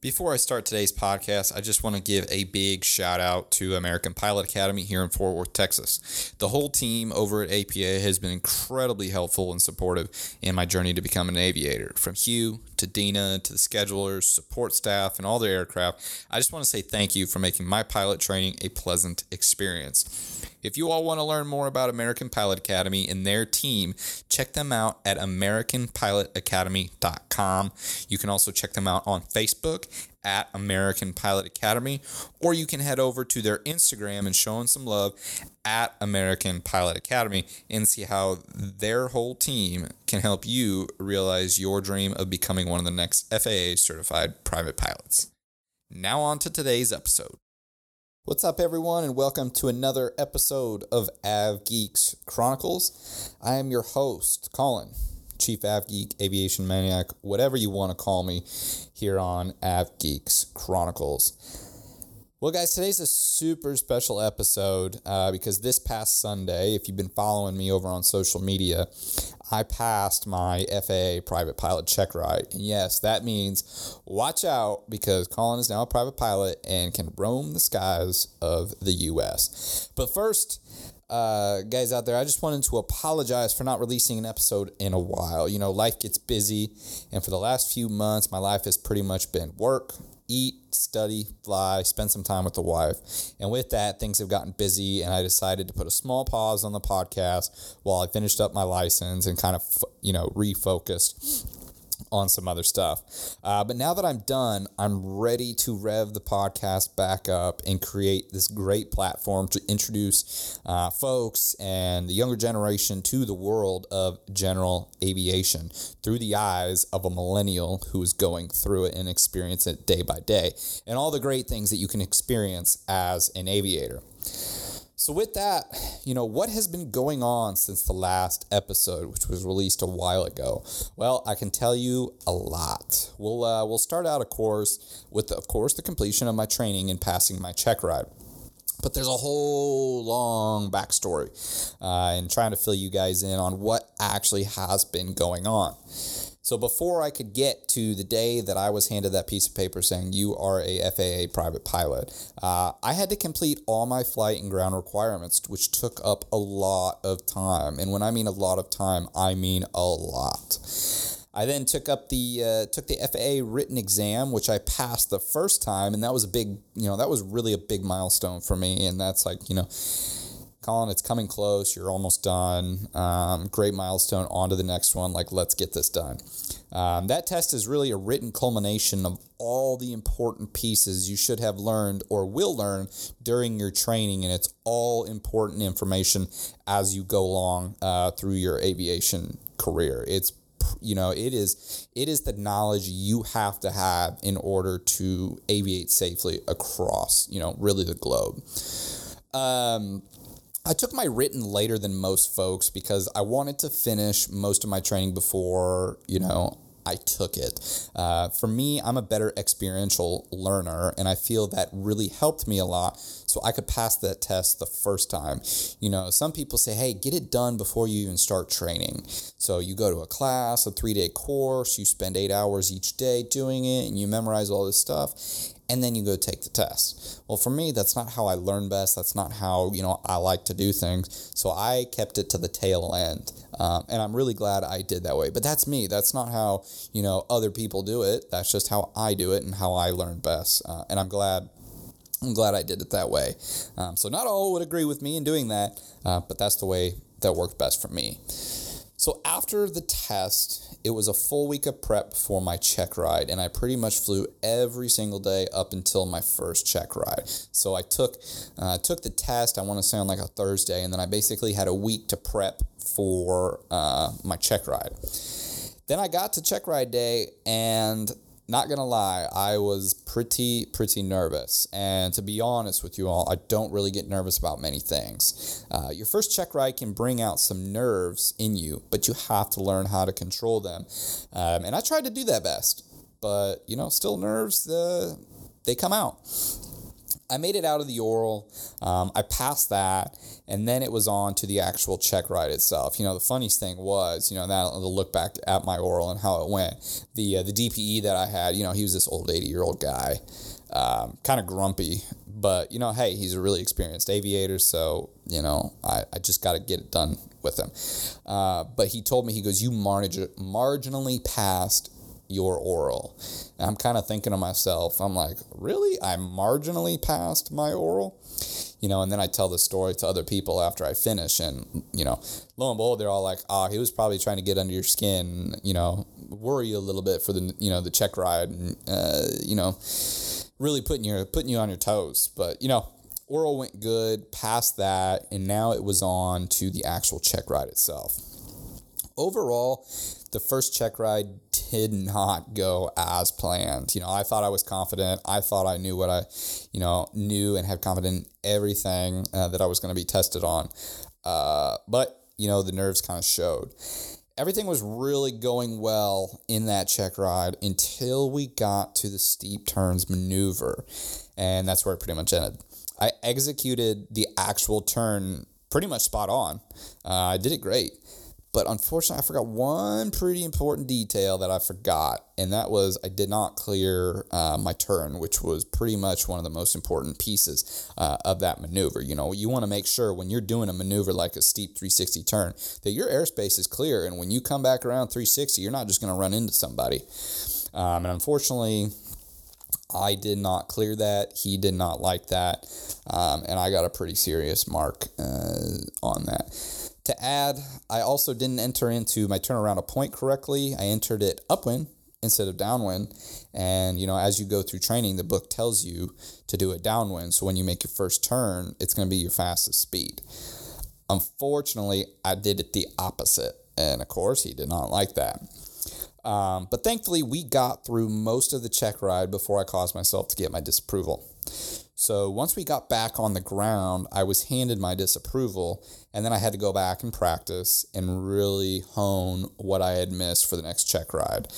Before I start today's podcast, I just want to give a big shout out to American Pilot Academy here in Fort Worth, Texas. The whole team over at APA has been incredibly helpful and supportive in my journey to become an aviator. From Hugh to Dina to the schedulers, support staff, and all the aircraft, I just want to say thank you for making my pilot training a pleasant experience. If you all want to learn more about American Pilot Academy and their team, check them out at AmericanPilotAcademy.com. You can also check them out on Facebook at American Pilot Academy, or you can head over to their Instagram and show them some love at American Pilot Academy and see how their whole team can help you realize your dream of becoming one of the next FAA certified private pilots. Now, on to today's episode. What's up, everyone, and welcome to another episode of Av Geeks Chronicles. I am your host, Colin, Chief Av Geek, Aviation Maniac, whatever you want to call me, here on Av Geeks Chronicles. Well, guys, today's a super special episode uh, because this past Sunday, if you've been following me over on social media, I passed my FAA private pilot check ride. And yes, that means watch out because Colin is now a private pilot and can roam the skies of the U.S. But first, uh, guys out there, I just wanted to apologize for not releasing an episode in a while. You know, life gets busy, and for the last few months, my life has pretty much been work, eat, study, fly, spend some time with the wife. And with that, things have gotten busy, and I decided to put a small pause on the podcast while I finished up my license and kind of, you know, refocused on some other stuff. Uh, but now that I'm done, I'm ready to rev the podcast back up and create this great platform to introduce uh, folks and the younger generation to the world of general aviation through the eyes of a millennial who is going through it and experience it day by day, and all the great things that you can experience as an aviator. So, with that, you know, what has been going on since the last episode, which was released a while ago? Well, I can tell you a lot. We'll, uh, we'll start out, of course, with, of course, the completion of my training and passing my check ride. But there's a whole long backstory uh, and trying to fill you guys in on what actually has been going on. So before I could get to the day that I was handed that piece of paper saying you are a FAA private pilot, uh, I had to complete all my flight and ground requirements, which took up a lot of time. And when I mean a lot of time, I mean a lot. I then took up the uh, took the FAA written exam, which I passed the first time, and that was a big, you know, that was really a big milestone for me. And that's like, you know, Colin, it's coming close. You're almost done. Um, great milestone. On to the next one. Like, let's get this done. Um, that test is really a written culmination of all the important pieces you should have learned or will learn during your training, and it's all important information as you go along uh, through your aviation career. It's you know it is it is the knowledge you have to have in order to aviate safely across you know really the globe um, I took my written later than most folks because I wanted to finish most of my training before, you know, I took it. Uh, for me, I'm a better experiential learner, and I feel that really helped me a lot so I could pass that test the first time. You know, some people say, hey, get it done before you even start training. So you go to a class, a three day course, you spend eight hours each day doing it, and you memorize all this stuff and then you go take the test. Well, for me, that's not how I learn best. That's not how, you know, I like to do things. So I kept it to the tail end. Um, and I'm really glad I did that way. But that's me. That's not how, you know, other people do it. That's just how I do it and how I learn best. Uh, and I'm glad I'm glad I did it that way. Um, so not all would agree with me in doing that, uh, but that's the way that worked best for me. So after the test, it was a full week of prep for my check ride, and I pretty much flew every single day up until my first check ride. So I took uh, took the test. I want to say on like a Thursday, and then I basically had a week to prep for uh, my check ride. Then I got to check ride day, and not gonna lie, I was pretty, pretty nervous. And to be honest with you all, I don't really get nervous about many things. Uh, your first check ride can bring out some nerves in you, but you have to learn how to control them. Um, and I tried to do that best, but you know, still nerves, uh, they come out. I made it out of the oral. Um, I passed that, and then it was on to the actual check ride itself. You know, the funniest thing was, you know, now to look back at my oral and how it went. The uh, the DPE that I had, you know, he was this old eighty year old guy, um, kind of grumpy, but you know, hey, he's a really experienced aviator, so you know, I, I just got to get it done with him. Uh, but he told me, he goes, you marg- marginally passed your oral. And I'm kind of thinking to myself, I'm like, really? I marginally passed my oral? You know, and then I tell the story to other people after I finish, and, you know, lo and behold, they're all like, oh, he was probably trying to get under your skin, you know, worry you a little bit for the, you know, the check ride, and, uh, you know, really putting your putting you on your toes. But you know, oral went good, past that, and now it was on to the actual check ride itself. Overall, the first check ride did not go as planned. You know, I thought I was confident. I thought I knew what I, you know, knew and had confidence in everything uh, that I was going to be tested on. Uh, but, you know, the nerves kind of showed. Everything was really going well in that check ride until we got to the steep turns maneuver. And that's where it pretty much ended. I executed the actual turn pretty much spot on. Uh, I did it great. But unfortunately, I forgot one pretty important detail that I forgot, and that was I did not clear uh, my turn, which was pretty much one of the most important pieces uh, of that maneuver. You know, you want to make sure when you're doing a maneuver like a steep 360 turn that your airspace is clear, and when you come back around 360, you're not just going to run into somebody. Um, and unfortunately, I did not clear that. He did not like that. Um, and I got a pretty serious mark uh, on that. To add, I also didn't enter into my turnaround a point correctly. I entered it upwind instead of downwind. And, you know, as you go through training, the book tells you to do it downwind. So when you make your first turn, it's going to be your fastest speed. Unfortunately, I did it the opposite. And of course, he did not like that. Um, but thankfully, we got through most of the check ride before I caused myself to get my disapproval. So once we got back on the ground, I was handed my disapproval, and then I had to go back and practice and really hone what I had missed for the next check ride.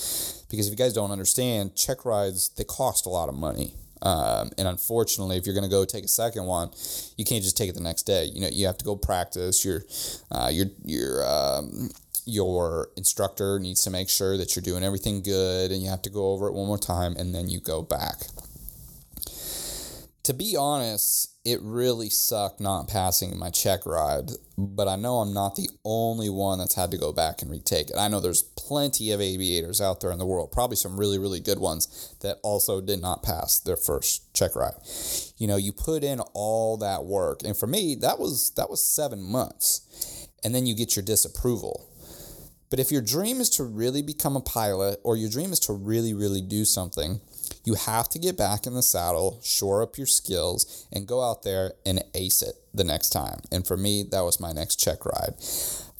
Because if you guys don't understand, check rides they cost a lot of money. Um, and unfortunately, if you're going to go take a second one, you can't just take it the next day. You know, you have to go practice. Your, uh, your, your, um, your instructor needs to make sure that you're doing everything good, and you have to go over it one more time, and then you go back to be honest, it really sucked not passing my check ride, but I know I'm not the only one that's had to go back and retake it. I know there's plenty of aviators out there in the world, probably some really, really good ones that also did not pass their first check ride. You know, you put in all that work, and for me, that was that was seven months, and then you get your disapproval. But if your dream is to really become a pilot, or your dream is to really, really do something, you have to get back in the saddle, shore up your skills, and go out there and ace it the next time. And for me, that was my next check ride.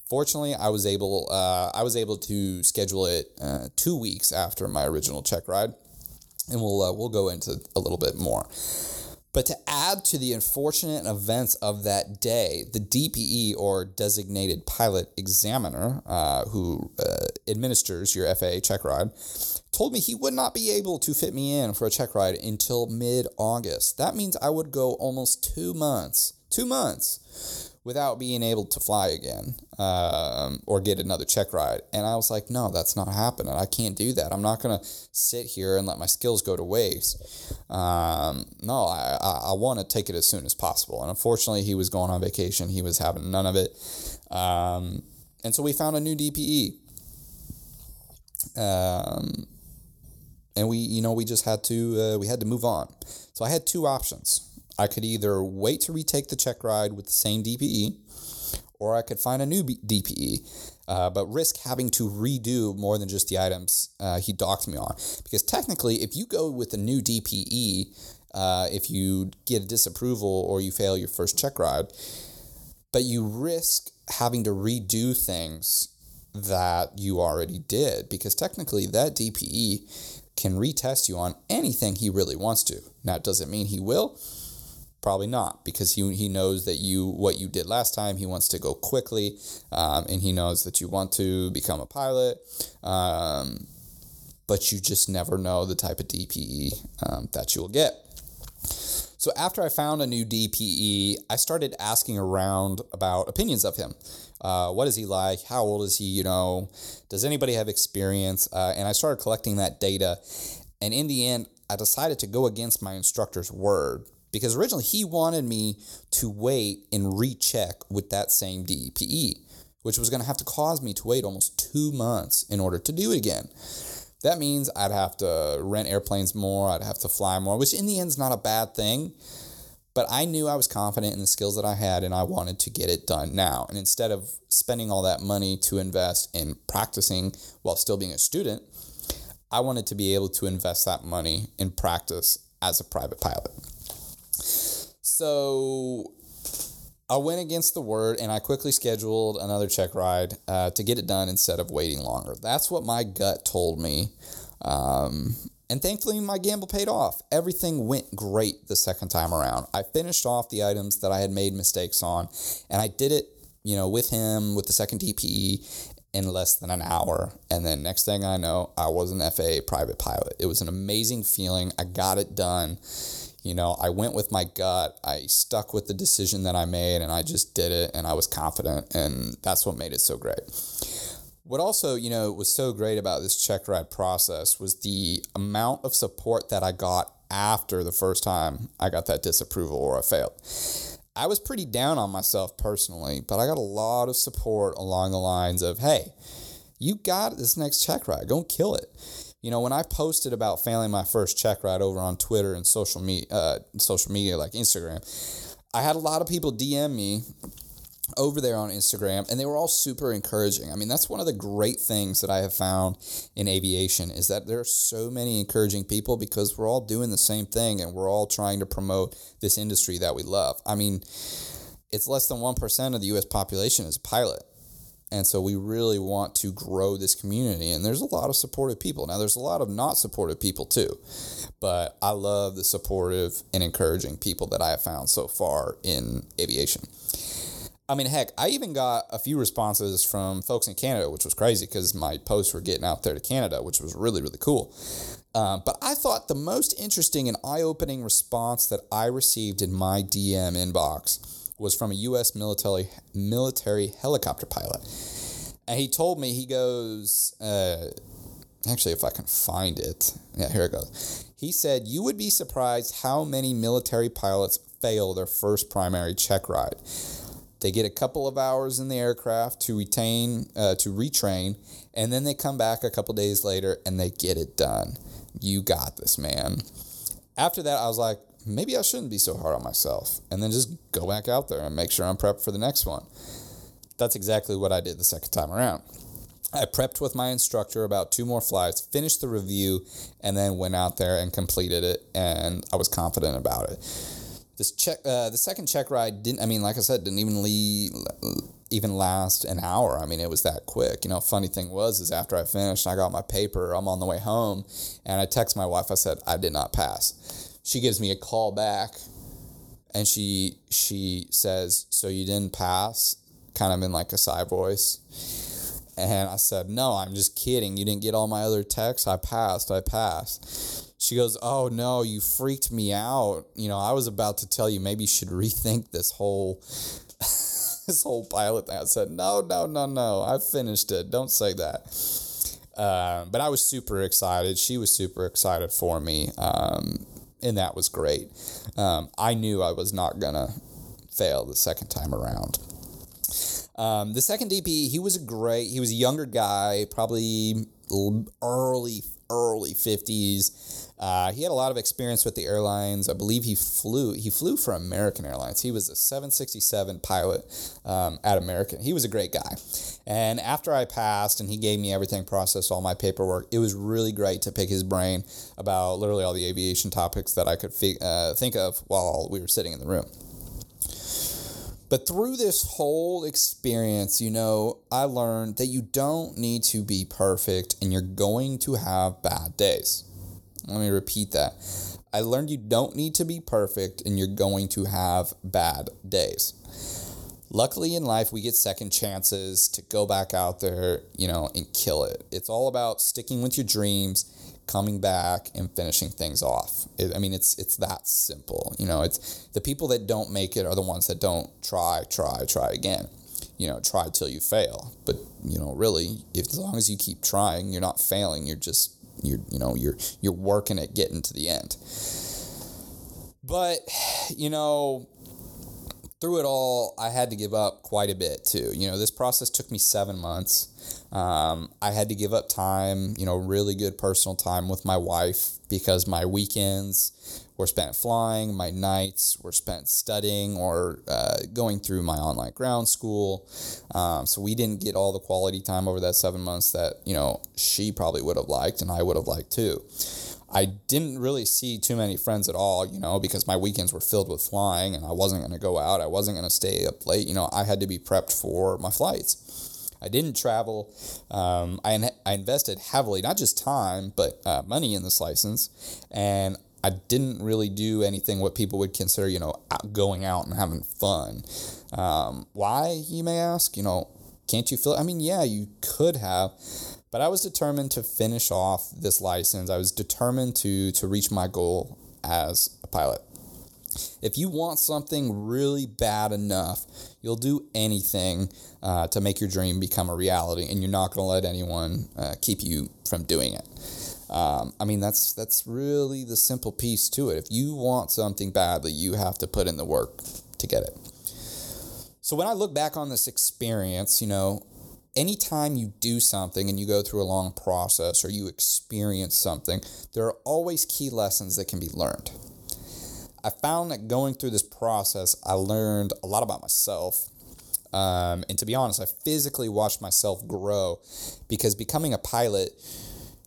Fortunately, I was able uh, I was able to schedule it uh, two weeks after my original check ride, and we'll uh, we'll go into a little bit more. But to add to the unfortunate events of that day, the DPE or designated pilot examiner, uh, who uh, administers your FAA check ride, told me he would not be able to fit me in for a check ride until mid August. That means I would go almost two months, two months without being able to fly again um, or get another check ride. And I was like, no, that's not happening. I can't do that. I'm not going to sit here and let my skills go to waste. Um, no, I, I, I want to take it as soon as possible. And unfortunately, he was going on vacation. He was having none of it. Um, and so we found a new DPE. Um, and we you know we just had to uh, we had to move on. So i had two options. I could either wait to retake the check ride with the same dpe or i could find a new dpe uh, but risk having to redo more than just the items uh, he docked me on. Because technically if you go with a new dpe uh, if you get a disapproval or you fail your first check ride but you risk having to redo things that you already did. Because technically that DPE can retest you on anything he really wants to. Now, does it mean he will? Probably not, because he, he knows that you what you did last time. He wants to go quickly, um, and he knows that you want to become a pilot. Um, but you just never know the type of DPE um, that you will get. So after I found a new DPE, I started asking around about opinions of him. Uh, what is he like? How old is he? You know, does anybody have experience? Uh, and I started collecting that data. And in the end, I decided to go against my instructor's word because originally he wanted me to wait and recheck with that same DPE, which was going to have to cause me to wait almost two months in order to do it again. That means I'd have to rent airplanes more, I'd have to fly more, which in the end is not a bad thing. But I knew I was confident in the skills that I had and I wanted to get it done now. And instead of spending all that money to invest in practicing while still being a student, I wanted to be able to invest that money in practice as a private pilot. So I went against the word and I quickly scheduled another check ride uh, to get it done instead of waiting longer. That's what my gut told me. Um, and thankfully, my gamble paid off. Everything went great the second time around. I finished off the items that I had made mistakes on, and I did it, you know, with him with the second DPE in less than an hour. And then next thing I know, I was an FAA private pilot. It was an amazing feeling. I got it done you know, I went with my gut. I stuck with the decision that I made and I just did it and I was confident. And that's what made it so great. What also, you know, was so great about this check ride process was the amount of support that I got after the first time I got that disapproval or I failed. I was pretty down on myself personally, but I got a lot of support along the lines of, hey, you got this next check ride, go kill it. You know, when I posted about failing my first check ride over on Twitter and social media, uh, social media like Instagram, I had a lot of people DM me over there on Instagram and they were all super encouraging. I mean, that's one of the great things that I have found in aviation is that there are so many encouraging people because we're all doing the same thing and we're all trying to promote this industry that we love. I mean, it's less than 1% of the US population is a pilot. And so we really want to grow this community. And there's a lot of supportive people. Now, there's a lot of not supportive people too. But I love the supportive and encouraging people that I have found so far in aviation. I mean, heck, I even got a few responses from folks in Canada, which was crazy because my posts were getting out there to Canada, which was really, really cool. Um, but I thought the most interesting and eye opening response that I received in my DM inbox was from a U.S. military military helicopter pilot, and he told me he goes. Uh, actually, if I can find it, yeah, here it goes. He said you would be surprised how many military pilots fail their first primary check ride. They get a couple of hours in the aircraft to retain, uh, to retrain, and then they come back a couple days later and they get it done. You got this, man. After that, I was like, maybe I shouldn't be so hard on myself and then just go back out there and make sure I'm prepped for the next one. That's exactly what I did the second time around. I prepped with my instructor about two more flights, finished the review, and then went out there and completed it, and I was confident about it. This check, uh, the second check ride didn't. I mean, like I said, didn't even leave, even last an hour. I mean, it was that quick. You know, funny thing was, is after I finished, I got my paper. I'm on the way home, and I text my wife. I said I did not pass she gives me a call back and she she says, "So you didn't pass?" kind of in like a side voice. And I said, "No, I'm just kidding. You didn't get all my other texts. I passed. I passed." She goes, "Oh no, you freaked me out. You know, I was about to tell you maybe you should rethink this whole this whole pilot thing." I said, "No, no, no, no. I finished it. Don't say that." Uh, but I was super excited. She was super excited for me. Um, and that was great. Um, I knew I was not gonna fail the second time around. Um, the second DP, he was a great. He was a younger guy, probably early early fifties. Uh, he had a lot of experience with the airlines. I believe he flew. He flew for American Airlines. He was a 767 pilot um, at American. He was a great guy. And after I passed and he gave me everything, processed all my paperwork, it was really great to pick his brain about literally all the aviation topics that I could fi- uh, think of while we were sitting in the room. But through this whole experience, you know, I learned that you don't need to be perfect and you're going to have bad days. Let me repeat that. I learned you don't need to be perfect and you're going to have bad days. Luckily in life we get second chances to go back out there you know and kill it. It's all about sticking with your dreams coming back and finishing things off. It, i mean it's it's that simple. You know it's the people that don't make it are the ones that don't try try try again. You know try till you fail. But you know really if, as long as you keep trying you're not failing. You're just you're you know you're you're working at getting to the end. But you know through it all, I had to give up quite a bit too. You know, this process took me seven months. Um, I had to give up time, you know, really good personal time with my wife because my weekends were spent flying, my nights were spent studying or uh, going through my online ground school. Um, so we didn't get all the quality time over that seven months that, you know, she probably would have liked and I would have liked too. I didn't really see too many friends at all, you know, because my weekends were filled with flying and I wasn't going to go out. I wasn't going to stay up late. You know, I had to be prepped for my flights. I didn't travel. Um, I, I invested heavily, not just time, but uh, money in this license. And I didn't really do anything what people would consider, you know, going out and having fun. Um, why, you may ask? You know, can't you feel? I mean, yeah, you could have, but I was determined to finish off this license. I was determined to to reach my goal as a pilot. If you want something really bad enough, you'll do anything uh, to make your dream become a reality, and you're not going to let anyone uh, keep you from doing it. Um, I mean, that's that's really the simple piece to it. If you want something badly, you have to put in the work to get it. So when I look back on this experience, you know, anytime you do something and you go through a long process or you experience something, there are always key lessons that can be learned. I found that going through this process, I learned a lot about myself. Um, and to be honest, I physically watched myself grow because becoming a pilot,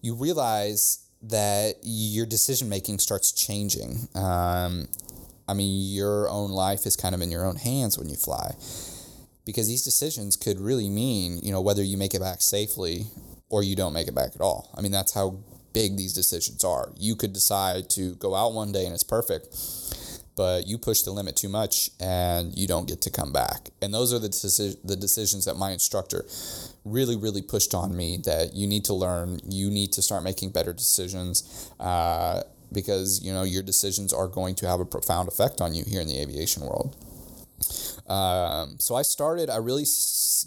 you realize that your decision making starts changing. Um, I mean, your own life is kind of in your own hands when you fly because these decisions could really mean, you know, whether you make it back safely or you don't make it back at all. I mean, that's how big these decisions are. You could decide to go out one day and it's perfect, but you push the limit too much and you don't get to come back. And those are the deci- the decisions that my instructor really, really pushed on me that you need to learn. You need to start making better decisions. Uh, because you know your decisions are going to have a profound effect on you here in the aviation world. Um, so I started, I really,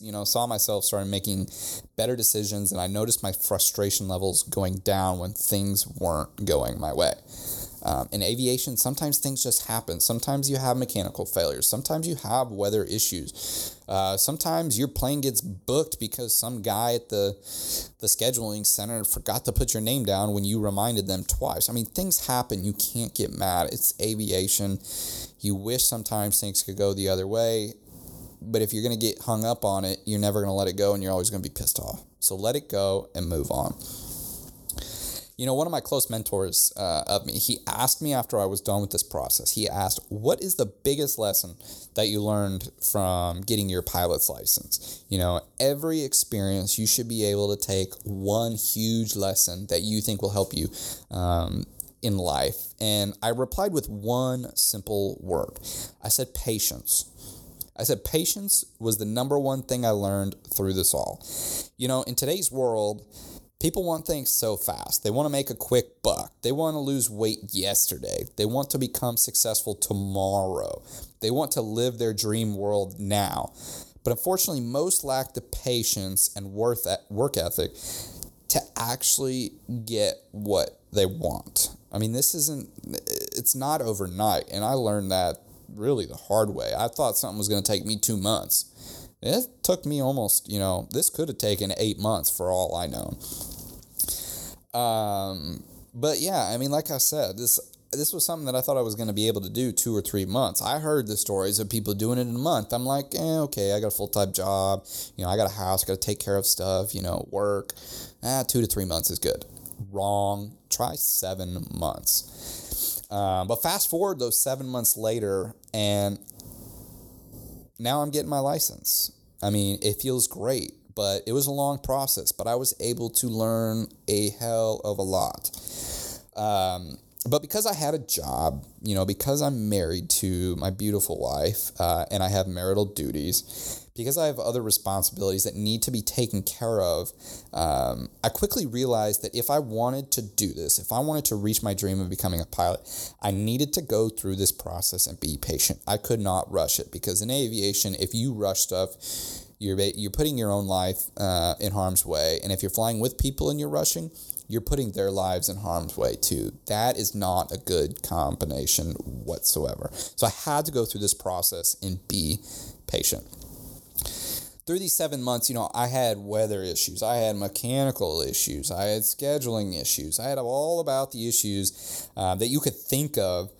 you know, saw myself starting making better decisions, and I noticed my frustration levels going down when things weren't going my way. Um, in aviation, sometimes things just happen. Sometimes you have mechanical failures. Sometimes you have weather issues. Uh, sometimes your plane gets booked because some guy at the the scheduling center forgot to put your name down when you reminded them twice. I mean, things happen. You can't get mad. It's aviation. You wish sometimes things could go the other way, but if you're going to get hung up on it, you're never going to let it go and you're always going to be pissed off. So let it go and move on. You know, one of my close mentors uh, of me, he asked me after I was done with this process, he asked, What is the biggest lesson that you learned from getting your pilot's license? You know, every experience, you should be able to take one huge lesson that you think will help you um, in life. And I replied with one simple word I said, Patience. I said, patience was the number one thing I learned through this all. You know, in today's world, People want things so fast. They want to make a quick buck. They want to lose weight yesterday. They want to become successful tomorrow. They want to live their dream world now. But unfortunately, most lack the patience and work ethic to actually get what they want. I mean, this isn't, it's not overnight. And I learned that really the hard way. I thought something was going to take me two months. It took me almost, you know, this could have taken eight months for all I know. Um, but yeah, I mean, like I said, this this was something that I thought I was going to be able to do two or three months. I heard the stories of people doing it in a month. I'm like, eh, okay, I got a full time job. You know, I got a house, got to take care of stuff. You know, work. Ah, two to three months is good. Wrong. Try seven months. Um, but fast forward those seven months later, and now I'm getting my license. I mean, it feels great but it was a long process. But I was able to learn a hell of a lot. Um, but because I had a job, you know, because I'm married to my beautiful wife uh, and I have marital duties, because I have other responsibilities that need to be taken care of, um, I quickly realized that if I wanted to do this, if I wanted to reach my dream of becoming a pilot, I needed to go through this process and be patient. I could not rush it because in aviation, if you rush stuff, you're, you're putting your own life uh, in harm's way. And if you're flying with people and you're rushing, you're putting their lives in harm's way too. That is not a good combination whatsoever. So I had to go through this process and be patient through these seven months, you know, I had weather issues, I had mechanical issues, I had scheduling issues, I had all about the issues uh, that you could think of.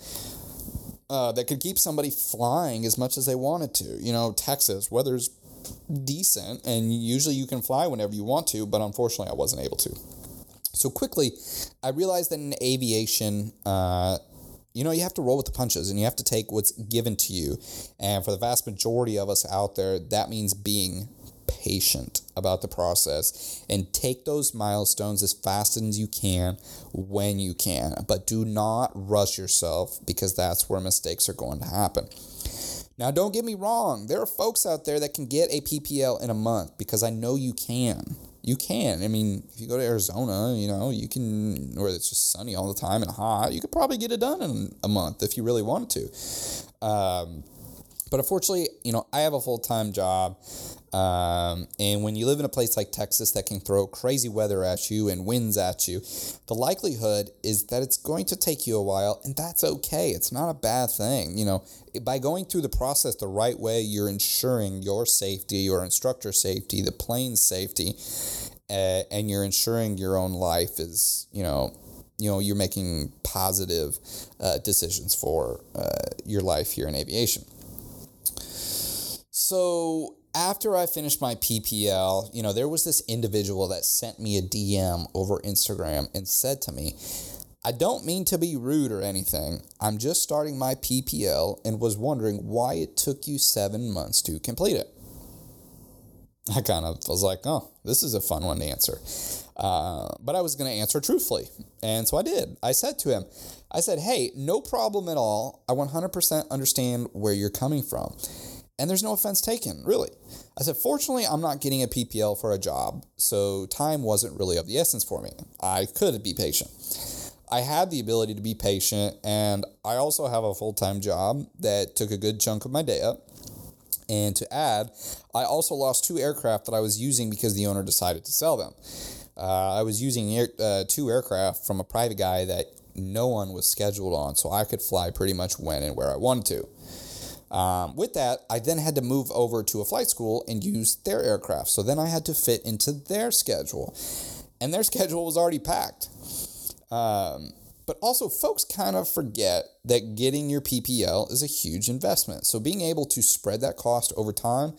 Uh, that could keep somebody flying as much as they wanted to. You know, Texas, weather's decent, and usually you can fly whenever you want to, but unfortunately, I wasn't able to. So quickly, I realized that in aviation, uh, you know, you have to roll with the punches and you have to take what's given to you. And for the vast majority of us out there, that means being patient about the process and take those milestones as fast as you can when you can. But do not rush yourself because that's where mistakes are going to happen. Now, don't get me wrong, there are folks out there that can get a PPL in a month because I know you can you can. I mean, if you go to Arizona, you know, you can, where it's just sunny all the time and hot, you could probably get it done in a month if you really wanted to. Um, but unfortunately, you know, I have a full time job. Um, and when you live in a place like Texas that can throw crazy weather at you and winds at you, the likelihood is that it's going to take you a while, and that's okay. It's not a bad thing. You know, by going through the process the right way, you're ensuring your safety, your instructor safety, the plane's safety, uh, and you're ensuring your own life is, you know, you know, you're making positive uh, decisions for uh, your life here in aviation. So after I finished my PPL, you know, there was this individual that sent me a DM over Instagram and said to me, I don't mean to be rude or anything. I'm just starting my PPL and was wondering why it took you seven months to complete it. I kind of was like, oh, this is a fun one to answer. Uh, but I was going to answer truthfully. And so I did. I said to him, I said, hey, no problem at all. I 100% understand where you're coming from. And there's no offense taken, really. I said, fortunately, I'm not getting a PPL for a job, so time wasn't really of the essence for me. I could be patient. I had the ability to be patient, and I also have a full time job that took a good chunk of my day up. And to add, I also lost two aircraft that I was using because the owner decided to sell them. Uh, I was using air, uh, two aircraft from a private guy that no one was scheduled on, so I could fly pretty much when and where I wanted to. Um, with that, I then had to move over to a flight school and use their aircraft. So then I had to fit into their schedule, and their schedule was already packed. Um, but also, folks kind of forget that getting your PPL is a huge investment. So, being able to spread that cost over time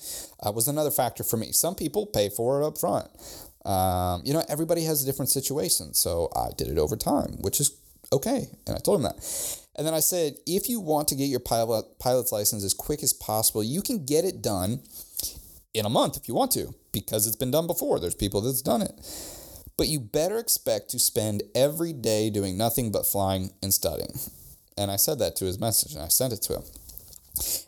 uh, was another factor for me. Some people pay for it up front. Um, you know, everybody has a different situation. So, I did it over time, which is okay. And I told him that. And then I said, if you want to get your pilot pilot's license as quick as possible, you can get it done in a month if you want to, because it's been done before. There's people that's done it. But you better expect to spend every day doing nothing but flying and studying. And I said that to his message and I sent it to him.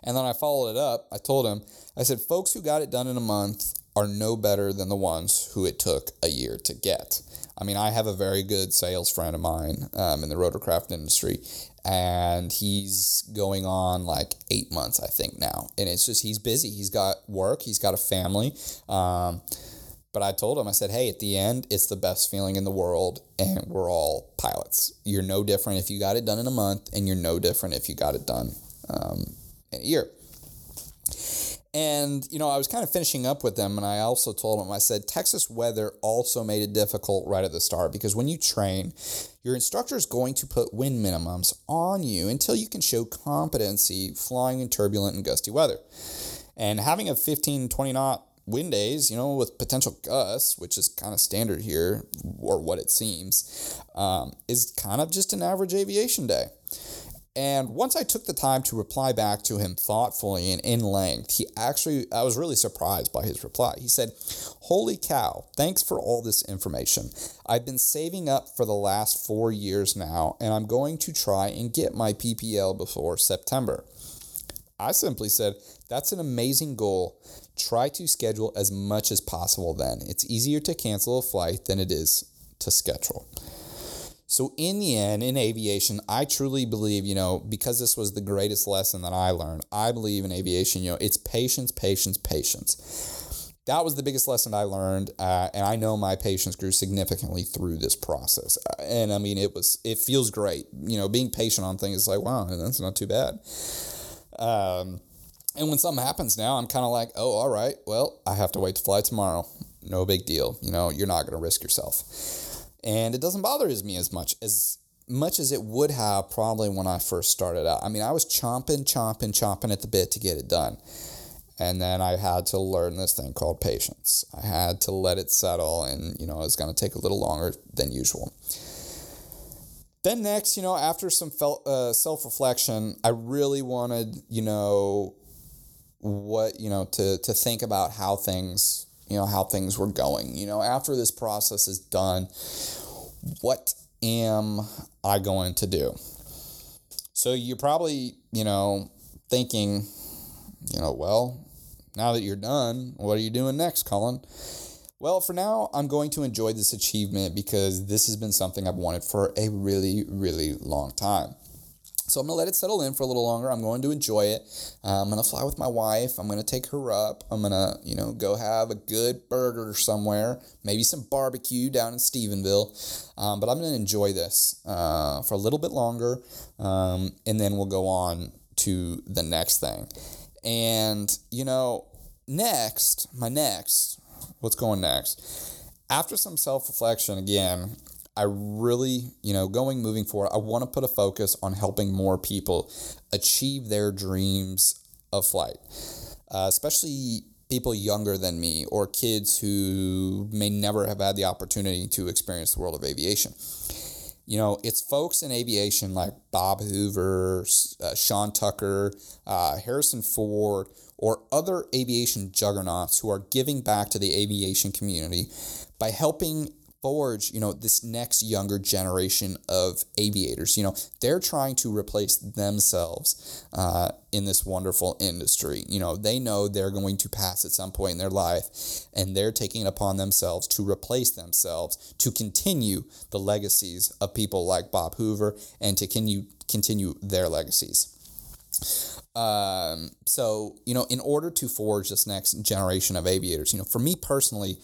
And then I followed it up. I told him, I said, folks who got it done in a month are no better than the ones who it took a year to get. I mean, I have a very good sales friend of mine um, in the rotorcraft industry, and he's going on like eight months, I think, now. And it's just, he's busy. He's got work, he's got a family. Um, but I told him, I said, hey, at the end, it's the best feeling in the world, and we're all pilots. You're no different if you got it done in a month, and you're no different if you got it done um, in a year. And, you know, I was kind of finishing up with them, and I also told them, I said, Texas weather also made it difficult right at the start because when you train, your instructor is going to put wind minimums on you until you can show competency flying in turbulent and gusty weather. And having a 15, 20 knot wind days, you know, with potential gusts, which is kind of standard here, or what it seems, um, is kind of just an average aviation day. And once I took the time to reply back to him thoughtfully and in length, he actually, I was really surprised by his reply. He said, Holy cow, thanks for all this information. I've been saving up for the last four years now, and I'm going to try and get my PPL before September. I simply said, That's an amazing goal. Try to schedule as much as possible then. It's easier to cancel a flight than it is to schedule. So, in the end, in aviation, I truly believe, you know, because this was the greatest lesson that I learned, I believe in aviation, you know, it's patience, patience, patience. That was the biggest lesson I learned, uh, and I know my patience grew significantly through this process. Uh, and I mean, it was, it feels great, you know, being patient on things. Is like, wow, that's not too bad. Um, and when something happens now, I'm kind of like, oh, all right, well, I have to wait to fly tomorrow. No big deal. You know, you're not going to risk yourself and it doesn't bother me as much as much as it would have probably when I first started out. I mean, I was chomping, chomping, chomping at the bit to get it done. And then I had to learn this thing called patience. I had to let it settle, and you know, it's going to take a little longer than usual. Then next, you know, after some uh, self reflection, I really wanted, you know, what you know to to think about how things you know how things were going. You know after this process is done what am i going to do? So you're probably you know thinking you know well now that you're done what are you doing next colin? Well for now i'm going to enjoy this achievement because this has been something i've wanted for a really really long time so I'm gonna let it settle in for a little longer. I'm going to enjoy it. Uh, I'm gonna fly with my wife. I'm gonna take her up. I'm gonna, you know, go have a good burger somewhere, maybe some barbecue down in Stephenville. Um, but I'm gonna enjoy this uh, for a little bit longer, um, and then we'll go on to the next thing. And you know, next, my next, what's going next? After some self reflection again, I really, you know, going moving forward, I want to put a focus on helping more people achieve their dreams of flight, uh, especially people younger than me or kids who may never have had the opportunity to experience the world of aviation. You know, it's folks in aviation like Bob Hoover, uh, Sean Tucker, uh, Harrison Ford, or other aviation juggernauts who are giving back to the aviation community by helping forge, you know, this next younger generation of aviators. You know, they're trying to replace themselves uh, in this wonderful industry. You know, they know they're going to pass at some point in their life, and they're taking it upon themselves to replace themselves to continue the legacies of people like Bob Hoover and to continue continue their legacies. Um, so, you know, in order to forge this next generation of aviators, you know, for me personally,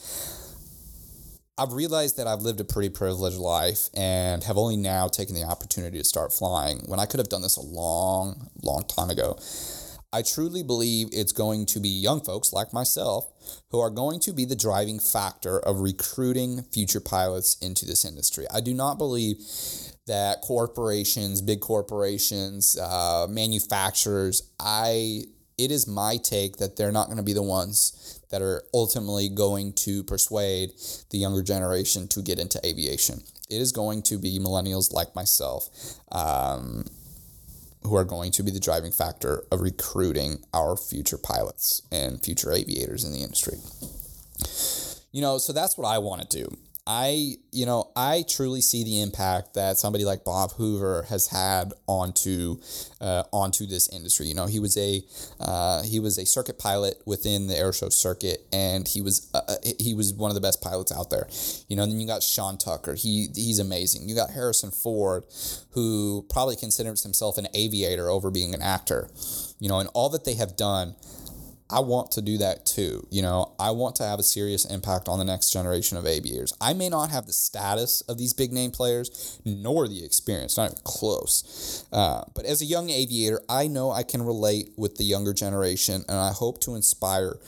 I've realized that I've lived a pretty privileged life and have only now taken the opportunity to start flying when I could have done this a long, long time ago. I truly believe it's going to be young folks like myself who are going to be the driving factor of recruiting future pilots into this industry. I do not believe that corporations, big corporations, uh, manufacturers, I it is my take that they're not going to be the ones that are ultimately going to persuade the younger generation to get into aviation. It is going to be millennials like myself um, who are going to be the driving factor of recruiting our future pilots and future aviators in the industry. You know, so that's what I want to do. I, you know, I truly see the impact that somebody like Bob Hoover has had onto uh, onto this industry. You know, he was a uh, he was a circuit pilot within the airshow circuit, and he was uh, uh he was one of the best pilots out there. You know, and then you got Sean Tucker. He he's amazing. You got Harrison Ford, who probably considers himself an aviator over being an actor. You know, and all that they have done I want to do that too. You know, I want to have a serious impact on the next generation of aviators. I may not have the status of these big name players, nor the experience, not even close. Uh, but as a young aviator, I know I can relate with the younger generation, and I hope to inspire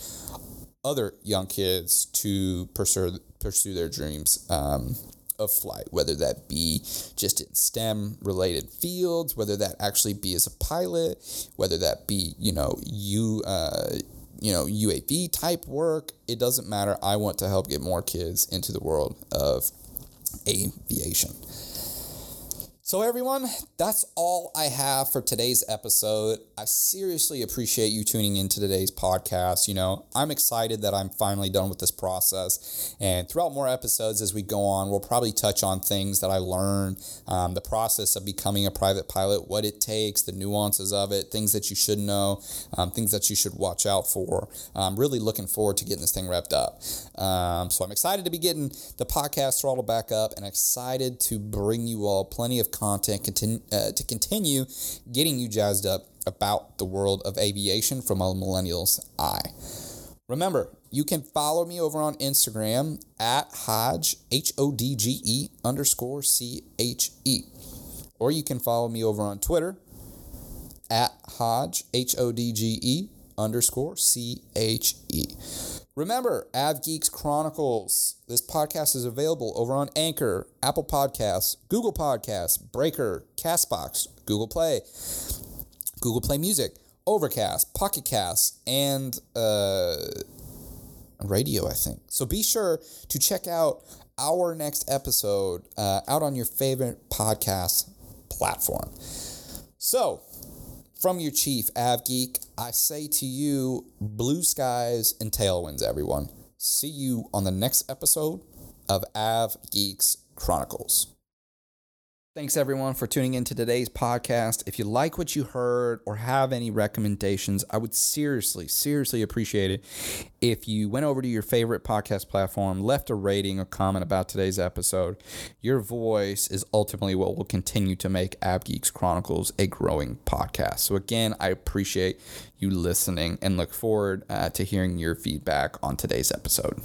other young kids to pursue pursue their dreams. Um, of flight, whether that be just in STEM related fields, whether that actually be as a pilot, whether that be, you know, you, uh, you know, UAV type work. It doesn't matter. I want to help get more kids into the world of aviation. So, everyone, that's all I have for today's episode. I seriously appreciate you tuning into today's podcast. You know, I'm excited that I'm finally done with this process. And throughout more episodes as we go on, we'll probably touch on things that I learned, um, the process of becoming a private pilot, what it takes, the nuances of it, things that you should know, um, things that you should watch out for. I'm really looking forward to getting this thing wrapped up. Um, so, I'm excited to be getting the podcast throttled back up and excited to bring you all plenty of content uh, to continue getting you jazzed up about the world of aviation from a millennial's eye. Remember, you can follow me over on Instagram at Hodge, H O D G E underscore C H E. Or you can follow me over on Twitter at Hodge, H O D G E underscore C H E. Remember, Av Geeks Chronicles. This podcast is available over on Anchor, Apple Podcasts, Google Podcasts, Breaker, Castbox, Google Play, Google Play Music, Overcast, Pocket Cast, and uh, radio, I think. So be sure to check out our next episode uh, out on your favorite podcast platform. So, from your chief, Av Geek, I say to you, blue skies and tailwinds, everyone. See you on the next episode of Av Geeks Chronicles. Thanks everyone for tuning into today's podcast. If you like what you heard or have any recommendations, I would seriously, seriously appreciate it if you went over to your favorite podcast platform, left a rating or comment about today's episode. Your voice is ultimately what will continue to make Av Geeks Chronicles a growing podcast. So again, I appreciate you listening and look forward uh, to hearing your feedback on today's episode.